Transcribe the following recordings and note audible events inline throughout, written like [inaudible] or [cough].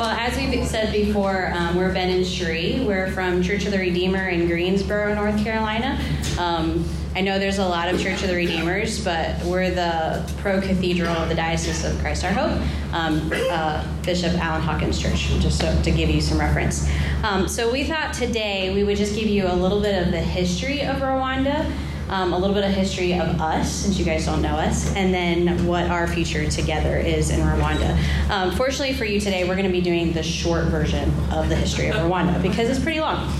Well, as we've said before, um, we're Ben and Cherie. We're from Church of the Redeemer in Greensboro, North Carolina. Um, I know there's a lot of Church of the Redeemers, but we're the pro cathedral of the Diocese of Christ Our Hope, um, uh, Bishop Alan Hawkins Church, just so, to give you some reference. Um, so we thought today we would just give you a little bit of the history of Rwanda um, a little bit of history of us, since you guys don't know us, and then what our future together is in Rwanda. Um, fortunately for you today, we're going to be doing the short version of the history of Rwanda because it's pretty long.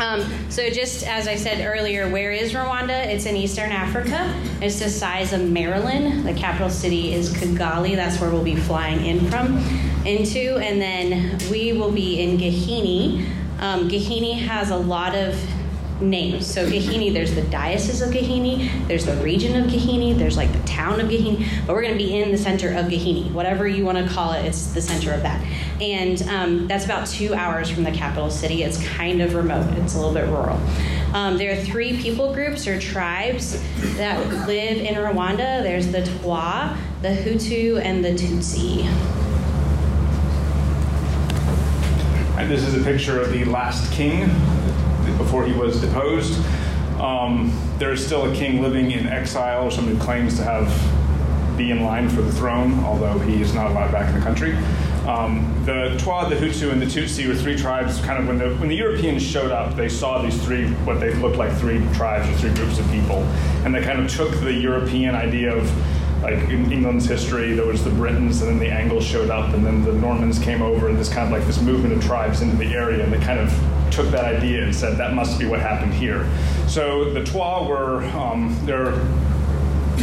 Um, so, just as I said earlier, where is Rwanda? It's in Eastern Africa. It's the size of Maryland. The capital city is Kigali. That's where we'll be flying in from, into, and then we will be in Gahini. Um, Gahini has a lot of names. So Gahini, there's the Diocese of Gahini, there's the region of Gahini, there's like the town of Gahini, but we're going to be in the center of Gahini, whatever you want to call it, it's the center of that. And um, that's about two hours from the capital city. It's kind of remote, it's a little bit rural. Um, there are three people groups or tribes that live in Rwanda there's the Twa, the Hutu, and the Tutsi. And this is a picture of the last king before he was deposed. Um, there is still a king living in exile, or someone who claims to have be in line for the throne, although he is not allowed back in the country. Um, the Twa, the Hutu, and the Tutsi were three tribes. Kind of when the when the Europeans showed up, they saw these three what they looked like three tribes or three groups of people, and they kind of took the European idea of like in England's history, there was the Britons, and then the Angles showed up, and then the Normans came over, and this kind of like this movement of tribes into the area, and they kind of took that idea and said that must be what happened here. So the Twa were um, they're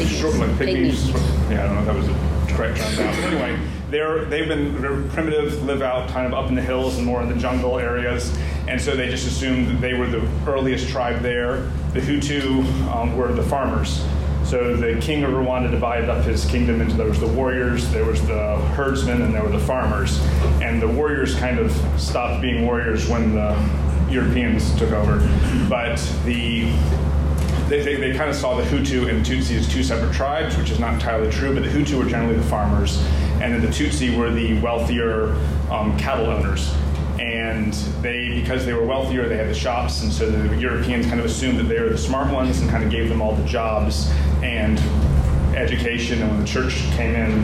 short, like pygmies. Yeah, I don't know if that was the correct term but anyway, they're they've been very primitive, live out kind of up in the hills and more in the jungle areas, and so they just assumed that they were the earliest tribe there. The Hutu um, were the farmers. So the king of Rwanda divided up his kingdom into there was the warriors, there was the herdsmen, and there were the farmers. And the warriors kind of stopped being warriors when the Europeans took over. But the they, they, they, kind of saw the Hutu and Tutsi as two separate tribes, which is not entirely true, but the Hutu were generally the farmers, and then the Tutsi were the wealthier um, cattle owners and they because they were wealthier they had the shops and so the europeans kind of assumed that they were the smart ones and kind of gave them all the jobs and education. And when the church came in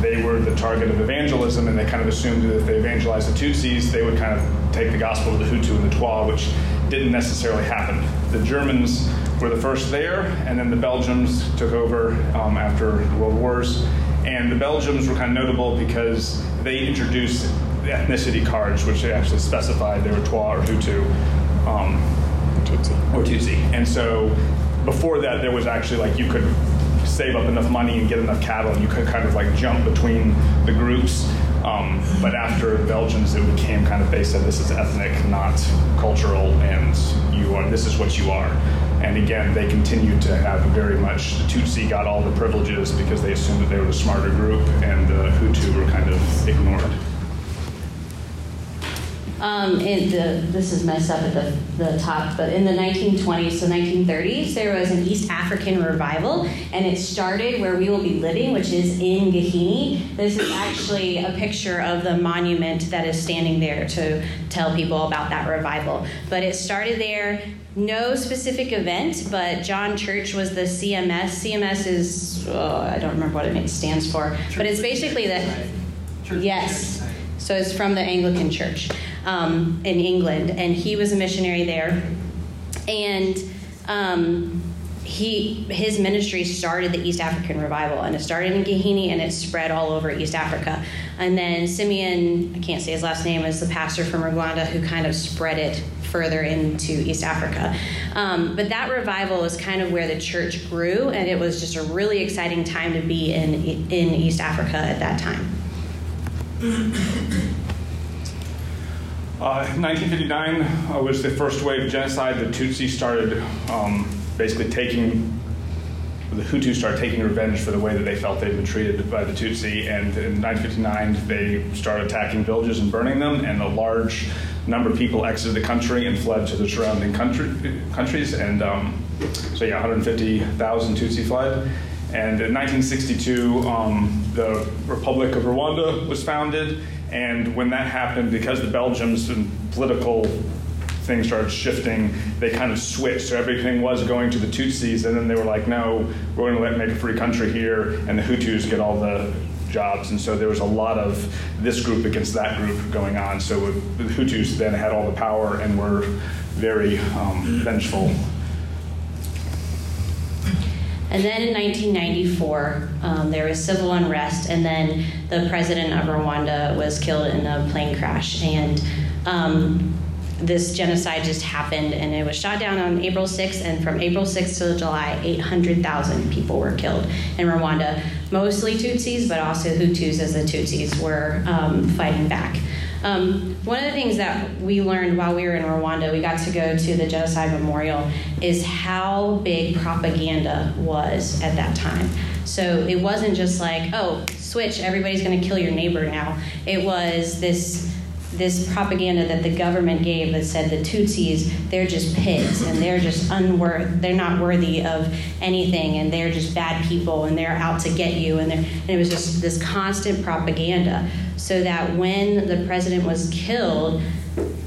they were the target of evangelism and they kind of assumed that if they evangelized the tutsis they would kind of take the gospel to the hutu and the twa which didn't necessarily happen. The germans were the first there and then the belgians took over um, after world wars and the belgians were kind of notable because they introduced ethnicity cards, which they actually specified they were Twa or Hutu. Um, Tutsi. Or Tutsi. And so before that, there was actually like you could save up enough money and get enough cattle, and you could kind of like jump between the groups. Um, but after Belgians, it became kind of they said this is ethnic, not cultural, and you are this is what you are. And again, they continued to have very much the Tutsi got all the privileges because they assumed that they were the smarter group, and the Hutu were kind of ignored. Um, the, this is messed up at the, the top, but in the 1920s, so 1930s, there was an East African revival, and it started where we will be living, which is in Gahini. This is actually a picture of the monument that is standing there to tell people about that revival. But it started there. No specific event, but John Church was the CMS. CMS is, oh, I don't remember what it stands for, but it's basically that. Yes. So it's from the Anglican Church um, in England, and he was a missionary there. And um, he his ministry started the East African revival, and it started in Gahini and it spread all over East Africa. And then Simeon, I can't say his last name, is the pastor from Rwanda who kind of spread it further into East Africa. Um, but that revival is kind of where the church grew, and it was just a really exciting time to be in in East Africa at that time. 1959 uh, was the first wave of genocide. The Tutsi started um, basically taking, the Hutu started taking revenge for the way that they felt they'd been treated by the Tutsi. And in 1959, they started attacking villages and burning them, and a large number of people exited the country and fled to the surrounding country, countries. And um, so, yeah, 150,000 Tutsi fled. And in 1962, um, the Republic of Rwanda was founded, And when that happened, because the Belgians and political things started shifting, they kind of switched. So everything was going to the Tutsis, and then they were like, no, we're going to make a free country here, and the Hutus get all the jobs. And so there was a lot of this group against that group going on. So the Hutus then had all the power and were very um, vengeful. And then in 1994, um, there was civil unrest, and then the president of Rwanda was killed in a plane crash. And um, this genocide just happened, and it was shot down on April 6th. And from April 6th to July, 800,000 people were killed in Rwanda, mostly Tutsis, but also Hutus, as the Tutsis were um, fighting back. Um, one of the things that we learned while we were in Rwanda, we got to go to the Genocide Memorial, is how big propaganda was at that time. So it wasn't just like, oh, switch, everybody's going to kill your neighbor now. It was this this propaganda that the government gave that said the Tutsis, they're just pigs and they're just unworth, they're not worthy of anything and they're just bad people and they're out to get you. And, and it was just this constant propaganda. So that when the president was killed,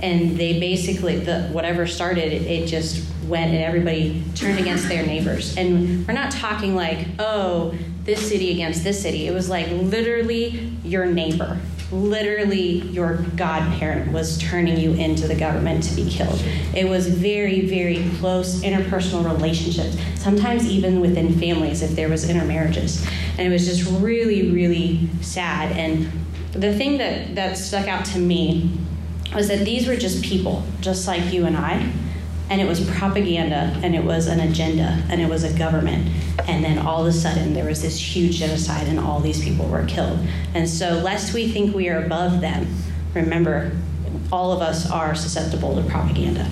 and they basically the whatever started it, it, just went and everybody turned against their neighbors and we're not talking like oh this city against this city it was like literally your neighbor literally your godparent was turning you into the government to be killed. It was very, very close interpersonal relationships, sometimes even within families if there was intermarriages. And it was just really, really sad. And the thing that, that stuck out to me was that these were just people, just like you and I and it was propaganda and it was an agenda and it was a government. And then all of a sudden there was this huge genocide and all these people were killed. And so lest we think we are above them remember all of us are susceptible to propaganda.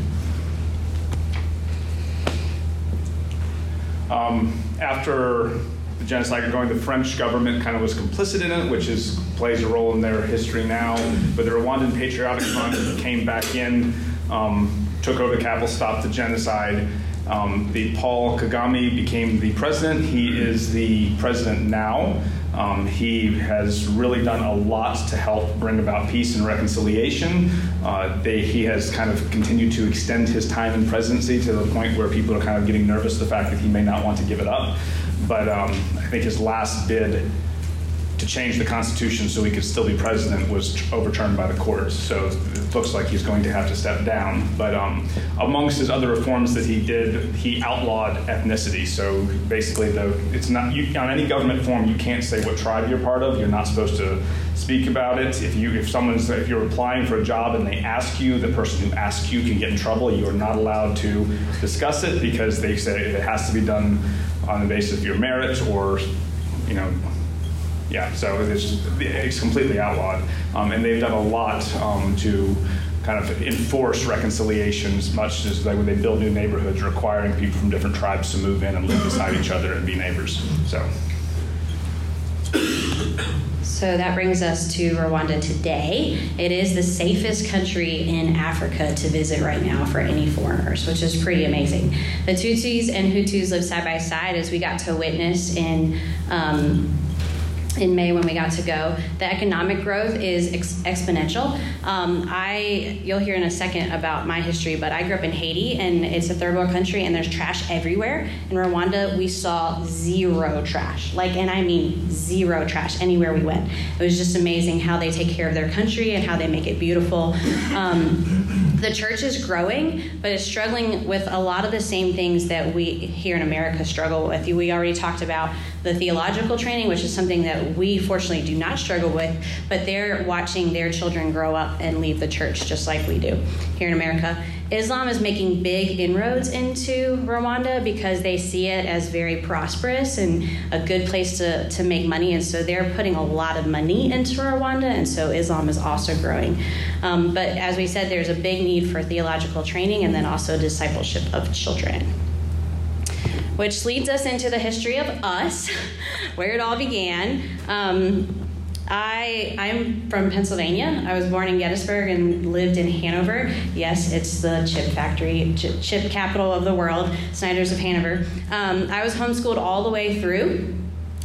Um, after the genocide going the french government kind of was complicit in it which is plays a role in their history now. But the rwandan patriotic front came back in. Um, took over the capital, stopped the genocide. Um, the Paul Kagame became the president. He is the president now. Um, he has really done a lot to help bring about peace and reconciliation. Uh, they, he has kind of continued to extend his time in presidency to the point where people are kind of getting nervous the fact that he may not want to give it up. But um, I think his last bid to change the Constitution so he could still be president was overturned by the courts. So it looks like he's going to have to step down. But um, amongst his other reforms that he did, he outlawed ethnicity. So basically, the it's not you, on any government form you can't say what tribe you're part of. You're not supposed to speak about it. If you if someone's if you're applying for a job and they ask you, the person who asks you can get in trouble. You are not allowed to discuss it because they say it has to be done on the basis of your merit or you know yeah, so it's, it's completely outlawed. Um, and they've done a lot um, to kind of enforce reconciliations, much as like when they build new neighborhoods, requiring people from different tribes to move in and live beside each other and be neighbors. So. So that brings us to Rwanda today. It is the safest country in Africa to visit right now for any foreigners, which is pretty amazing. The Tutsis and Hutus live side by side, as we got to witness in um, in May when we got to go. The economic growth is ex- exponential. Um, I you'll hear in a second about my history, but I grew up in Haiti and it's a third world country and there's trash everywhere. In Rwanda, we saw zero trash, like and I mean zero trash anywhere we went. It was just amazing how they take care of their country and how they make it beautiful. Um, the church is growing, but it's struggling with a lot of the same things that we here in America struggle with. We already talked about the theological training, which is something that we fortunately do not struggle with, but they're watching their children grow up and leave the church just like we do here in America. Islam is making big inroads into Rwanda because they see it as very prosperous and a good place to, to make money. And so they're putting a lot of money into Rwanda. And so Islam is also growing. Um, but as we said, there's a big need for theological training and then also discipleship of children which leads us into the history of us, [laughs] where it all began. Um, I I'm from Pennsylvania. I was born in Gettysburg and lived in Hanover. Yes, it's the chip factory, chip, chip capital of the world, Snyder's of Hanover. Um, I was homeschooled all the way through.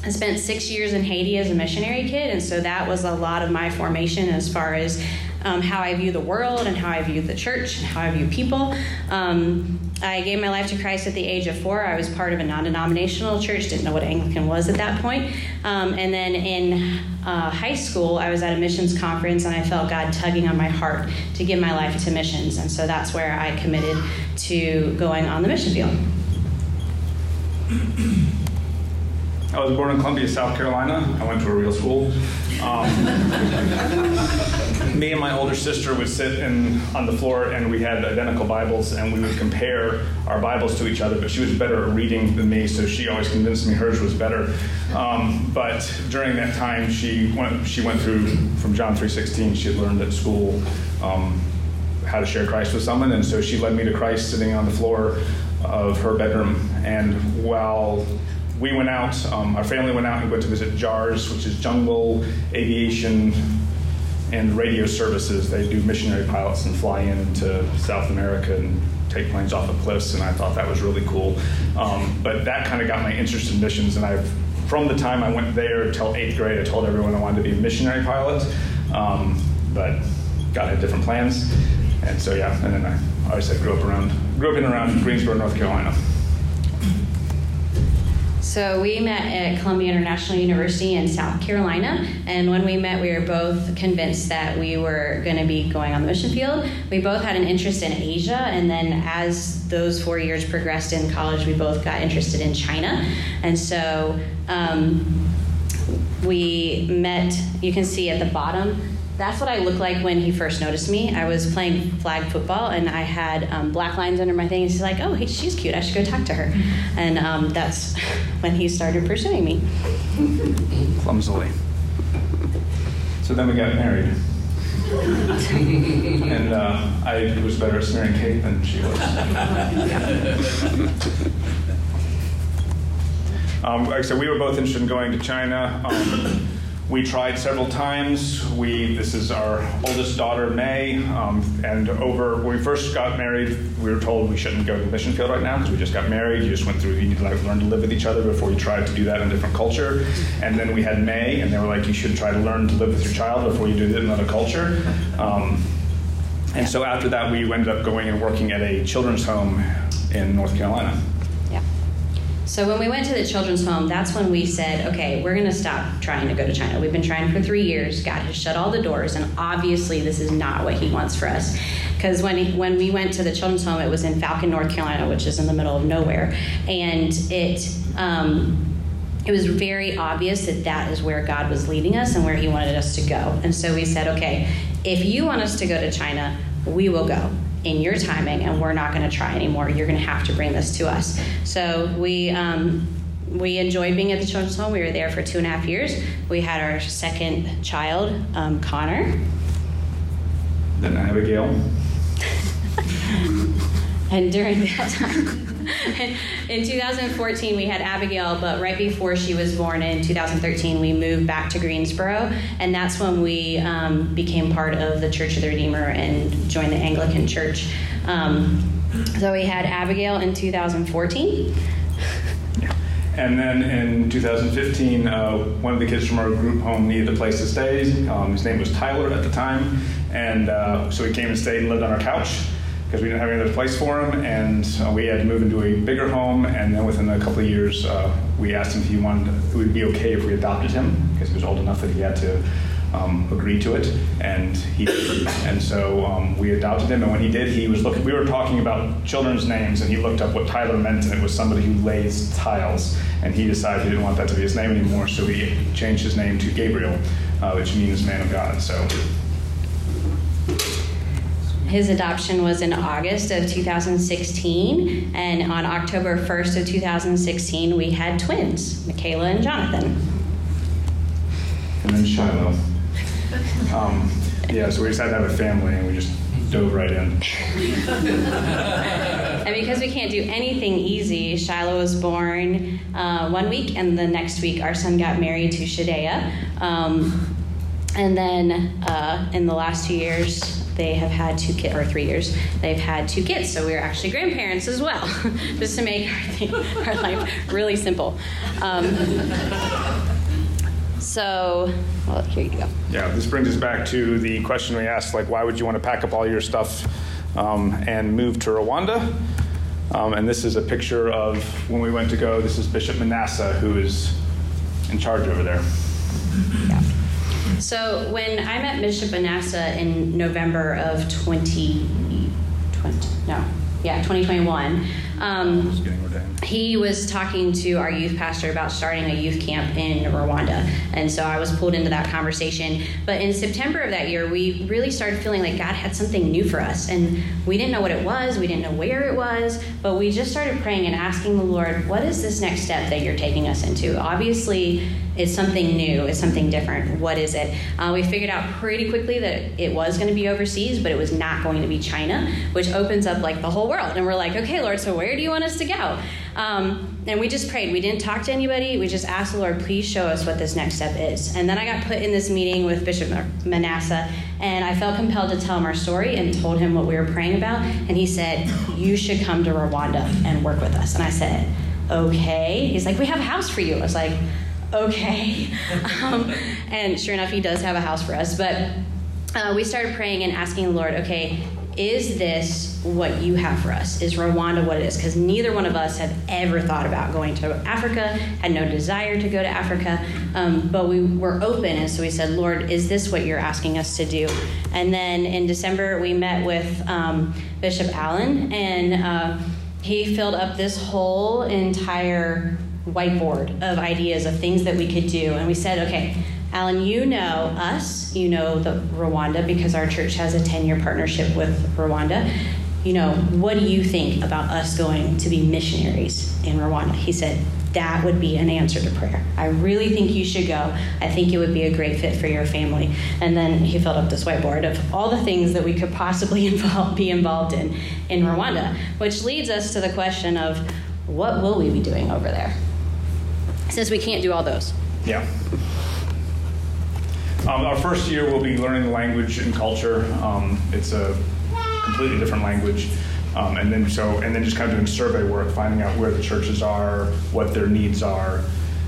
I spent six years in Haiti as a missionary kid, and so that was a lot of my formation as far as um, how I view the world and how I view the church and how I view people. Um, I gave my life to Christ at the age of four. I was part of a non denominational church, didn't know what Anglican was at that point. Um, and then in uh, high school, I was at a missions conference and I felt God tugging on my heart to give my life to missions. And so that's where I committed to going on the mission field. I was born in Columbia, South Carolina. I went to a real school. Um, me and my older sister would sit in, on the floor and we had identical Bibles and we would compare our Bibles to each other, but she was better at reading than me, so she always convinced me hers was better. Um, but during that time, she went, she went through from John 3.16, she had learned at school um, how to share Christ with someone, and so she led me to Christ sitting on the floor of her bedroom. And while we went out, um, our family went out and went to visit JAARS, which is Jungle Aviation and Radio Services. They do missionary pilots and fly into South America and take planes off of cliffs, and I thought that was really cool. Um, but that kind of got my interest in missions, and I've from the time I went there till eighth grade, I told everyone I wanted to be a missionary pilot, um, but God had different plans, and so yeah. And then I obviously said grew up around, grew up in around Greensboro, North Carolina. So we met at Columbia International University in South Carolina, and when we met, we were both convinced that we were going to be going on the mission field. We both had an interest in Asia, and then as those four years progressed in college, we both got interested in China, and so. Um, we met, you can see at the bottom, that's what I looked like when he first noticed me. I was playing flag football and I had um, black lines under my thing. And he's like, oh, hey, she's cute. I should go talk to her. And um, that's [laughs] when he started pursuing me. Clumsily. So then we got married. [laughs] and uh, I was better at smearing cake than she was. [laughs] um, like I said, we were both interested in going to China. Um, we tried several times. We this is our oldest daughter May, um, and over when we first got married, we were told we shouldn't go to the mission field right now because we just got married. You just went through. You need to like, learn to live with each other before you try to do that in a different culture. And then we had May, and they were like, you should try to learn to live with your child before you do it in another culture. Um, and so after that, we ended up going and working at a children's home in North Carolina. So when we went to the children's home, that's when we said, okay, we're going to stop trying to go to China. We've been trying for three years. God has shut all the doors, and obviously this is not what He wants for us. Because when he, when we went to the children's home, it was in Falcon, North Carolina, which is in the middle of nowhere, and it. Um, it was very obvious that that is where God was leading us and where He wanted us to go. And so we said, okay, if you want us to go to China, we will go in your timing and we're not going to try anymore. You're going to have to bring this to us. So we, um, we enjoyed being at the children's home. We were there for two and a half years. We had our second child, um, Connor. Then Abigail. [laughs] and during that [laughs] time, [laughs] in 2014, we had Abigail, but right before she was born in 2013, we moved back to Greensboro, and that's when we um, became part of the Church of the Redeemer and joined the Anglican Church. Um, so we had Abigail in 2014. [laughs] And then in 2015, uh, one of the kids from our group home needed a place to stay. Um, his name was Tyler at the time. And uh, so he came and stayed and lived on our couch because we didn't have any other place for him, and uh, we had to move into a bigger home. And then within a couple of years, uh, we asked him if he wanted, it would be okay if we adopted him because he was old enough that he had to um, agree to it, and he. And so um, we adopted him. And when he did, he was looking. We were talking about children's names, and he looked up what Tyler meant, and it was somebody who lays tiles. And he decided he didn't want that to be his name anymore, so he changed his name to Gabriel, uh, which means man of God. So his adoption was in August of 2016, and on October 1st of 2016, we had twins, Michaela and Jonathan. And then Shiloh. Um, yeah, so we decided to have a family, and we just dove right in. and because we can't do anything easy, Shiloh was born uh, one week, and the next week our son got married to Shadea. Um, and then uh, in the last two years, they have had two kids, or three years, they've had two kids. So we're actually grandparents as well, [laughs] just to make our, thing, [laughs] our life really simple. Um, so, well, here you go. Yeah, this brings us back to the question we asked like, why would you want to pack up all your stuff um, and move to Rwanda? Um, and this is a picture of when we went to go. This is Bishop Manasseh, who is in charge over there. Yeah. So when I met Bishop Manasseh in November of 2020, no, yeah, 2021, um, he was talking to our youth pastor about starting a youth camp in Rwanda. And so I was pulled into that conversation. But in September of that year, we really started feeling like God had something new for us. And we didn't know what it was, we didn't know where it was, but we just started praying and asking the Lord, what is this next step that you're taking us into? Obviously, it's something new, it's something different. What is it? Uh, we figured out pretty quickly that it was going to be overseas, but it was not going to be China, which opens up like the whole world. And we're like, okay, Lord, so where do you want us to go? Um, and we just prayed. We didn't talk to anybody. We just asked the Lord, please show us what this next step is. And then I got put in this meeting with Bishop Manasseh, and I felt compelled to tell him our story and told him what we were praying about. And he said, You should come to Rwanda and work with us. And I said, Okay. He's like, We have a house for you. I was like, Okay. Um, and sure enough, he does have a house for us. But uh, we started praying and asking the Lord, okay, is this what you have for us? Is Rwanda what it is? Because neither one of us had ever thought about going to Africa, had no desire to go to Africa, um, but we were open, and so we said, Lord, is this what you're asking us to do? And then in December, we met with um, Bishop Alan, and uh, he filled up this whole entire whiteboard of ideas of things that we could do, and we said, okay Alan, you know us, you know the Rwanda because our church has a 10 year partnership with Rwanda. You know, what do you think about us going to be missionaries in Rwanda? He said, that would be an answer to prayer. I really think you should go. I think it would be a great fit for your family. And then he filled up this whiteboard of all the things that we could possibly [laughs] involve, be involved in in Rwanda, which leads us to the question of what will we be doing over there? Since we can't do all those. Yeah. Um, our first year, we'll be learning the language and culture. Um, it's a completely different language. Um, and then so and then just kind of doing survey work, finding out where the churches are, what their needs are,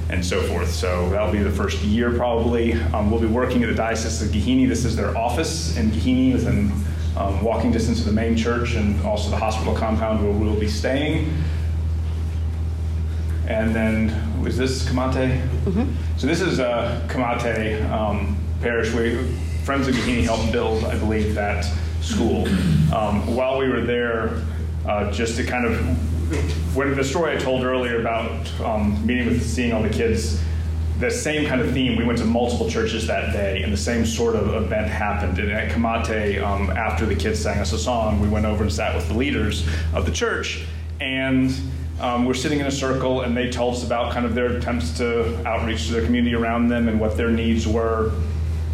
and so forth. So that'll be the first year probably. Um, we'll be working at the Diocese of Gahini. This is their office in Gahini, within um, walking distance of the main church and also the hospital compound where we'll be staying. And then was this Kamate? Mm-hmm. So this is uh, Kamate. Um, parish. We Friends of Gahini helped build, I believe, that school. Um, while we were there, uh, just to kind of when the story I told earlier about um, meeting with seeing all the kids, the same kind of theme. We went to multiple churches that day, and the same sort of event happened. And at Kamate, um, after the kids sang us a song, we went over and sat with the leaders of the church, and um, we're sitting in a circle, and they told us about kind of their attempts to outreach to their community around them and what their needs were.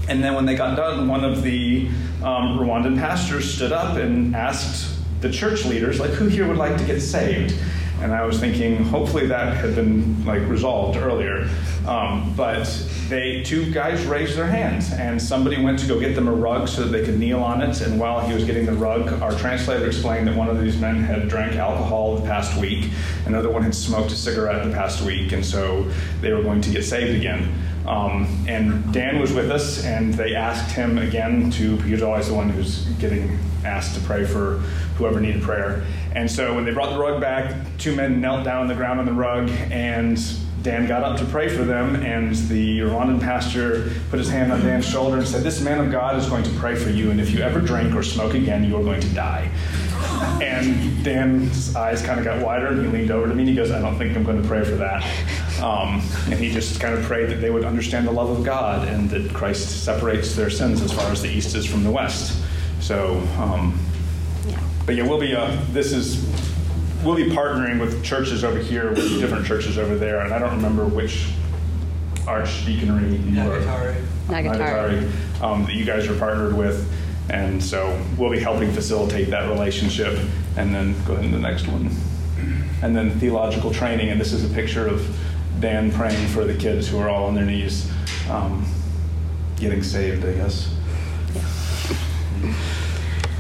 And then when they got done, one of the um, Rwandan pastors stood up and asked the church leaders, like, who here would like to get saved? And I was thinking, hopefully that had been like resolved earlier. Um, but they two guys raised their hands, and somebody went to go get them a rug so that they could kneel on it. And while he was getting the rug, our translator explained that one of these men had drank alcohol the past week, another one had smoked a cigarette the past week, and so they were going to get saved again. Um, and Dan was with us, and they asked him again to, he was always the one who's getting asked to pray for whoever needed prayer. And so when they brought the rug back, two men knelt down on the ground on the rug, and Dan got up to pray for them, and the Rwandan pastor put his hand on Dan's shoulder and said, This man of God is going to pray for you, and if you ever drink or smoke again, you are going to die. And Dan's eyes kind of got wider, and he leaned over to me and he goes, I don't think I'm going to pray for that. Um, and he just kind of prayed that they would understand the love of God and that Christ separates their sins as far as the east is from the west. So, um, yeah. but yeah, we'll be. Uh, this is we'll be partnering with churches over here with different churches over there, and I don't remember which archdeaconry Nyagatare. Nyagatare. Um, that you guys are partnered with. And so we'll be helping facilitate that relationship. And then go ahead to the next one. And then theological training. And this is a picture of Dan praying for the kids who are all on their knees, um, getting saved, I guess.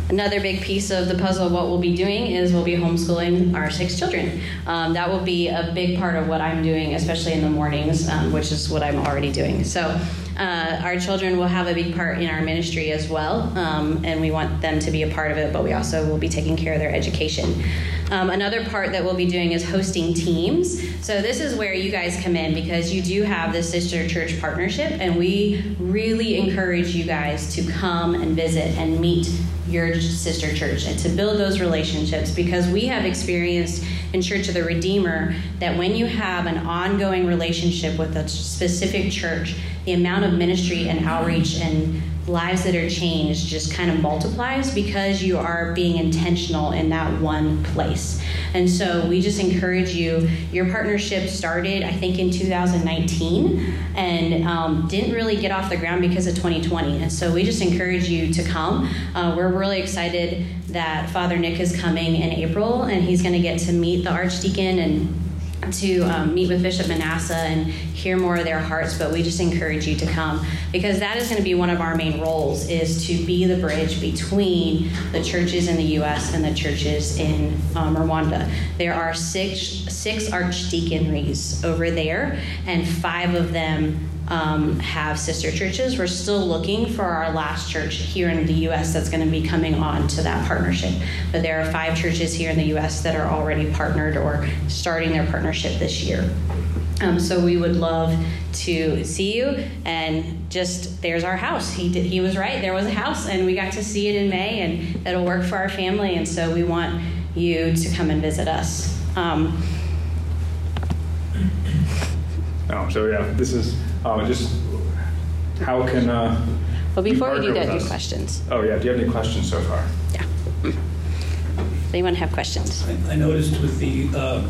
another big piece of the puzzle of what we'll be doing is we'll be homeschooling our six children. Um, that will be a big part of what I'm doing, especially in the mornings, um, which is what I'm already doing. So. Uh, our children will have a big part in our ministry as well, um, and we want them to be a part of it, but we also will be taking care of their education. Um, another part that we'll be doing is hosting teams. So, this is where you guys come in because you do have the sister church partnership, and we really encourage you guys to come and visit and meet your sister church and to build those relationships because we have experienced in Church of the Redeemer that when you have an ongoing relationship with a specific church, the amount of ministry and outreach and lives that are changed just kind of multiplies because you are being intentional in that one place. And so we just encourage you. Your partnership started, I think, in 2019 and um, didn't really get off the ground because of 2020. And so we just encourage you to come. Uh, we're really excited that Father Nick is coming in April and he's going to get to meet the Archdeacon and to um, meet with Bishop Manasseh and hear more of their hearts, but we just encourage you to come because that is going to be one of our main roles is to be the bridge between the churches in the U.S. and the churches in um, Rwanda. There are six six archdeaconries over there, and five of them um, have sister churches. We're still looking for our last church here in the U.S. that's going to be coming on to that partnership. But there are five churches here in the U.S. that are already partnered or starting their partnership this year. Um, so we would love to see you and just there's our house. He did, he was right. There was a house and we got to see it in May and that'll work for our family. And so we want you to come and visit us. Um, oh, so yeah, this is uh, just how can. Uh, well, before we do that, do questions. Oh yeah, do you have any questions so far? Yeah. Anyone have questions? I, I noticed with the. Uh,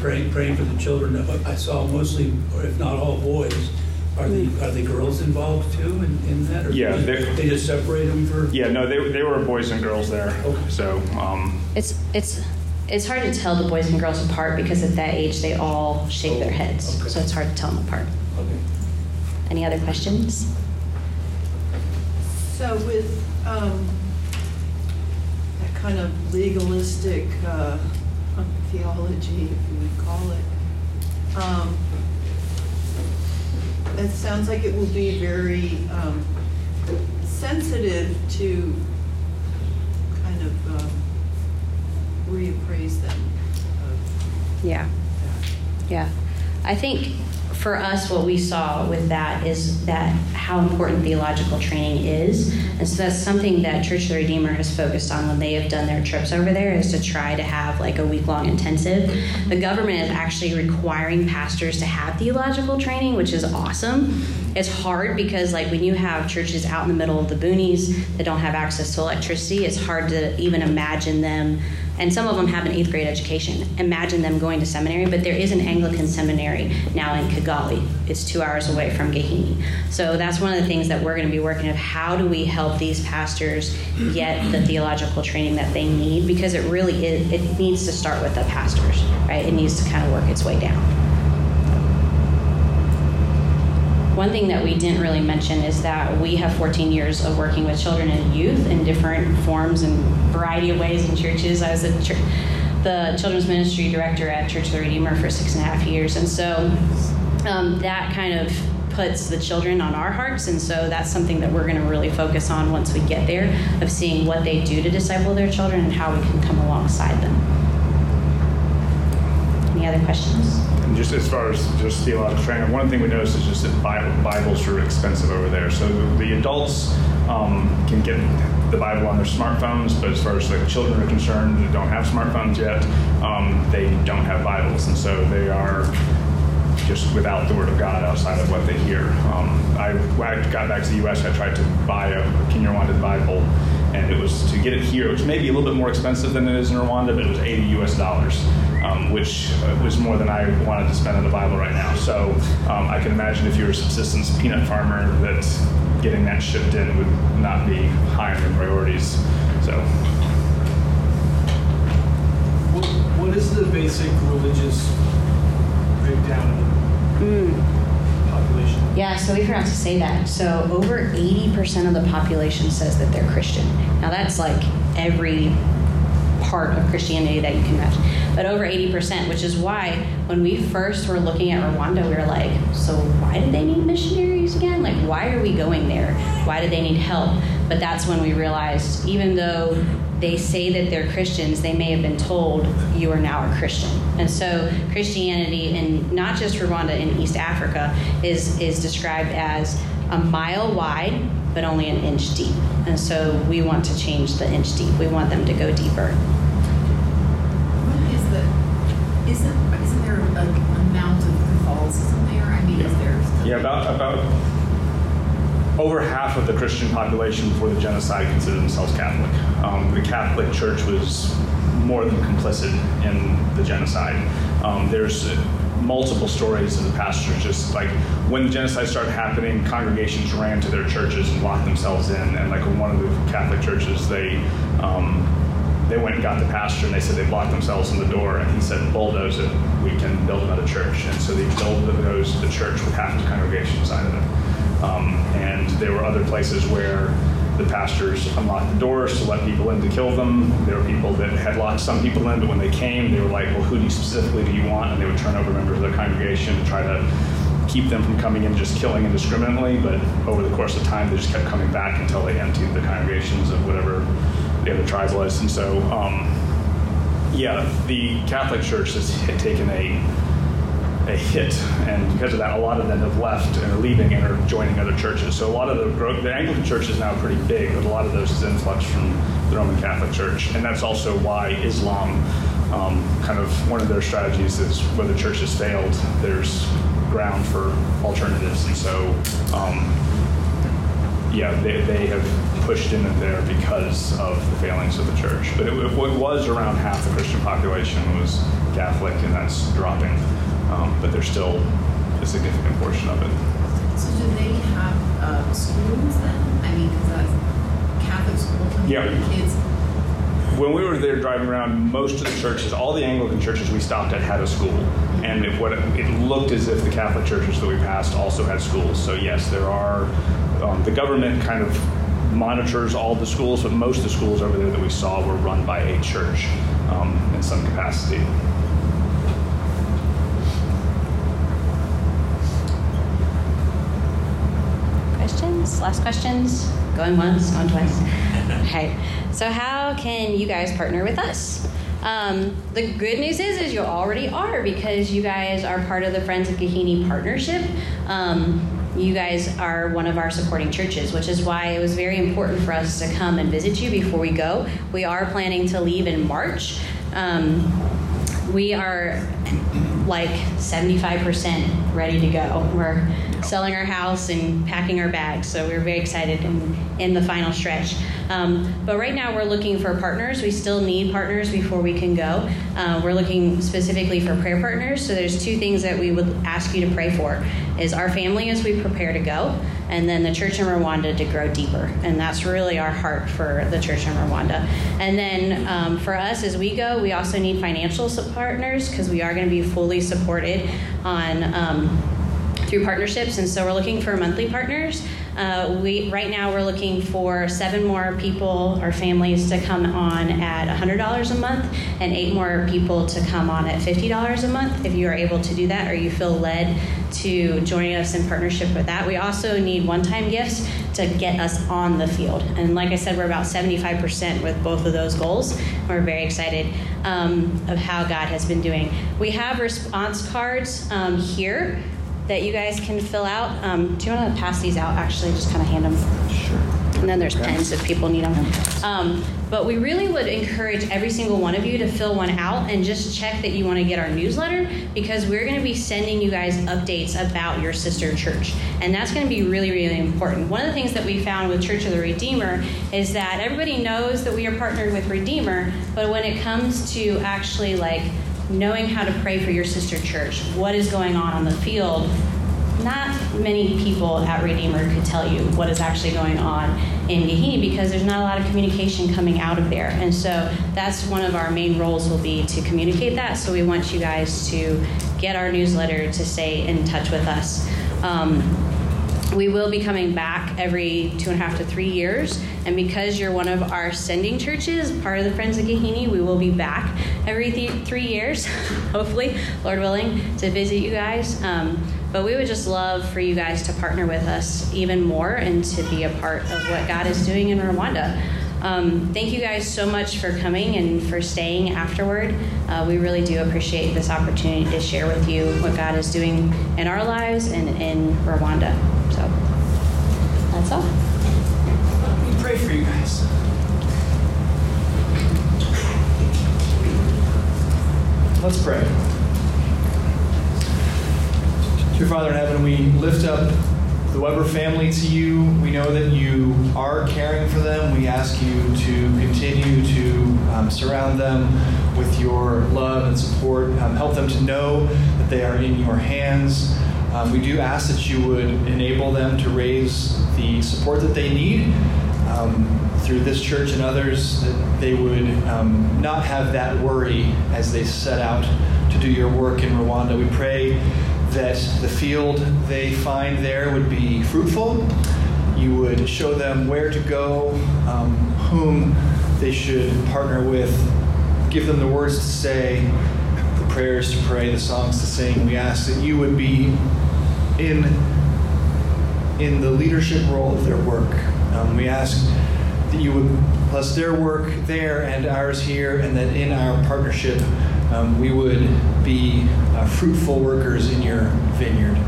praying, praying for the children. I saw mostly, or if not all, boys. Are the are the girls involved too in, in that? Or yeah, they, they just separate them for. Yeah, no, they, they were boys and girls there. Okay. So um, it's it's it's hard to tell the boys and girls apart because at that age they all shake oh, their heads, okay. so it's hard to tell them apart. Okay. Any other questions? So with um, that kind of legalistic uh, theology, if you would call it, um, it sounds like it will be very um, sensitive to kind of um, reappraise them. yeah. Yeah. I think for us, what we saw with that is that how important theological training is. And so that's something that Church of the Redeemer has focused on when they have done their trips over there is to try to have like a week long intensive. The government is actually requiring pastors to have theological training, which is awesome. It's hard because like when you have churches out in the middle of the boonies that don't have access to electricity, it's hard to even imagine them and some of them have an eighth grade education. Imagine them going to seminary, but there is an Anglican seminary now in Kigali. It's two hours away from Gahini. So that's one of the things that we're going to be working of how do we help these pastors get the theological training that they need because it really is, it needs to start with the pastors, right? It needs to kind of work its way down. One thing that we didn't really mention is that we have 14 years of working with children and youth in different forms and variety of ways in churches. I was the children's ministry director at Church of the Redeemer for six and a half years, and so um, that kind of puts the children on our hearts, and so that's something that we're going to really focus on once we get there, of seeing what they do to disciple their children and how we can come alongside them. Any other questions? And just as far as just theological training, one thing we noticed is just that Bibles are expensive over there. So the adults um, can get the Bible on their smartphones, but as far as like children are concerned that don't have smartphones yet, um, they don't have Bibles, and so they are just without the Word of God outside of what they hear. Um, I, when I got back to the U.S., I tried to buy a Kinyarwanda Bible, and it was to get it here, which may be a little bit more expensive than it is in Rwanda, but it was 80 U.S. dollars um, which uh, was more than I wanted to spend on the Bible right now. So um, I can imagine if you're a subsistence peanut farmer, that getting that shipped in would not be high on your priorities. So. What, what is the basic religious breakdown of the mm. population? Yeah, so we forgot to say that. So over 80% of the population says that they're Christian. Now that's like every part of Christianity that you can imagine. But over 80%, which is why when we first were looking at Rwanda, we were like, so why do they need missionaries again? Like, why are we going there? Why do they need help? But that's when we realized, even though they say that they're Christians, they may have been told, you are now a Christian. And so Christianity, in not just Rwanda, in East Africa, is, is described as a mile wide, but only an inch deep. And so we want to change the inch deep. We want them to go deeper. Isn't, isn't there an amount of Catholicism there? I mean, is there? Yeah, about about over half of the Christian population before the genocide considered themselves Catholic. Um, the Catholic Church was more than complicit in the genocide. Um, there's multiple stories of the pastors just like when the genocide started happening, congregations ran to their churches and locked themselves in. And like one of the Catholic churches, they um, they went and got the pastor and they said they locked themselves in the door and he said bulldoze it. We can build another church. And so they bulldozed the church with half the congregation inside of it. Um, and there were other places where the pastors unlocked the doors to let people in to kill them. There were people that had locked some people in but when they came they were like well who do you specifically do you want? And they would turn over members of their congregation to try to keep them from coming in just killing indiscriminately. But over the course of time they just kept coming back until they emptied the congregations of whatever the other tribe was. And so, um, yeah, the Catholic Church has hit, taken a a hit, and because of that, a lot of them have left and are leaving and are joining other churches. So a lot of the the Anglican Church is now pretty big, but a lot of those is influx from the Roman Catholic Church, and that's also why Islam, um, kind of one of their strategies is where the church has failed, there's ground for alternatives, and so. Um, yeah, they, they have pushed in there because of the failings of the church. But it, it was around half the Christian population was Catholic, and that's dropping. Um, but there's still a significant portion of it. So do they have uh, schools then? I mean, because that's Catholic schools. Yeah. Kids. When we were there driving around, most of the churches, all the Anglican churches we stopped at had a school, and it, what it looked as if the Catholic churches that we passed also had schools. So yes, there are. Um, the government kind of monitors all the schools, but most of the schools over there that we saw were run by a church um, in some capacity. Questions? Last questions? Going once, going twice. [laughs] Okay. So how can you guys partner with us? Um, the good news is, is you already are because you guys are part of the Friends of Gahini partnership. Um, you guys are one of our supporting churches, which is why it was very important for us to come and visit you before we go. We are planning to leave in March. Um, we are like 75% ready to go. We're selling our house and packing our bags, so we're very excited in, in the final stretch. Um, but right now, we're looking for partners. We still need partners before we can go. Uh, we're looking specifically for prayer partners. So there's two things that we would ask you to pray for: is our family as we prepare to go, and then the church in Rwanda to grow deeper. And that's really our heart for the church in Rwanda. And then um, for us as we go, we also need financial partners because we are going to be fully supported on. Um, through partnerships, and so we're looking for monthly partners. Uh, we right now we're looking for seven more people or families to come on at $100 a month, and eight more people to come on at $50 a month. If you are able to do that, or you feel led to join us in partnership with that, we also need one-time gifts to get us on the field. And like I said, we're about 75% with both of those goals. We're very excited um, of how God has been doing. We have response cards um, here that you guys can fill out. Um, do you want to pass these out? Actually, just kind of hand them. Sure. And then there's pens if people need them. Um, but we really would encourage every single one of you to fill one out and just check that you want to get our newsletter because we're going to be sending you guys updates about your sister church. And that's going to be really, really important. One of the things that we found with Church of the Redeemer is that everybody knows that we are partnered with Redeemer, but when it comes to actually like knowing how to pray for your sister church, what is going on on the field, not many people at Redeemer could tell you what is actually going on in Gahini because there's not a lot of communication coming out of there. And so that's one of our main roles will be to communicate that. So we want you guys to get our newsletter to stay in touch with us. Um, we will be coming back every two and a half to three years. And because you're one of our sending churches, part of the Friends of Gahini, we will be back every th- three years, [laughs] hopefully, Lord willing, to visit you guys. Um, but we would just love for you guys to partner with us even more and to be a part of what God is doing in Rwanda. Um, thank you guys so much for coming and for staying afterward. Uh, we really do appreciate this opportunity to share with you what God is doing in our lives and in Rwanda. So that's all. Let me pray for you guys. Let's pray. Dear Father in heaven, we lift up the Weber family to you. We know that you are caring for them. We ask you to continue to um, surround them with your love and support. Um, help them to know that they are in your hands. Um, we do ask that you would enable them to raise the support that they need um, through this church and others, that they would um, not have that worry as they set out to do your work in Rwanda. We pray that the field they find there would be fruitful. You would show them where to go, um, whom they should partner with, give them the words to say, the prayers to pray, the songs to sing. We ask that you would be in, in the leadership role of their work. Um, we ask that you would bless their work there and ours here, and that in our partnership, um, we would be uh, fruitful workers in your vineyard.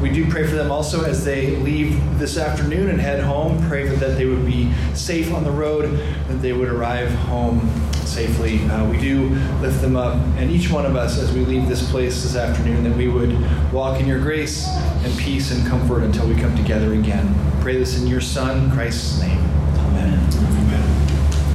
We do pray for them also as they leave this afternoon and head home. Pray that they would be safe on the road, that they would arrive home safely. Uh, we do lift them up, and each one of us as we leave this place this afternoon, that we would walk in your grace and peace and comfort until we come together again. Pray this in your Son, Christ's name.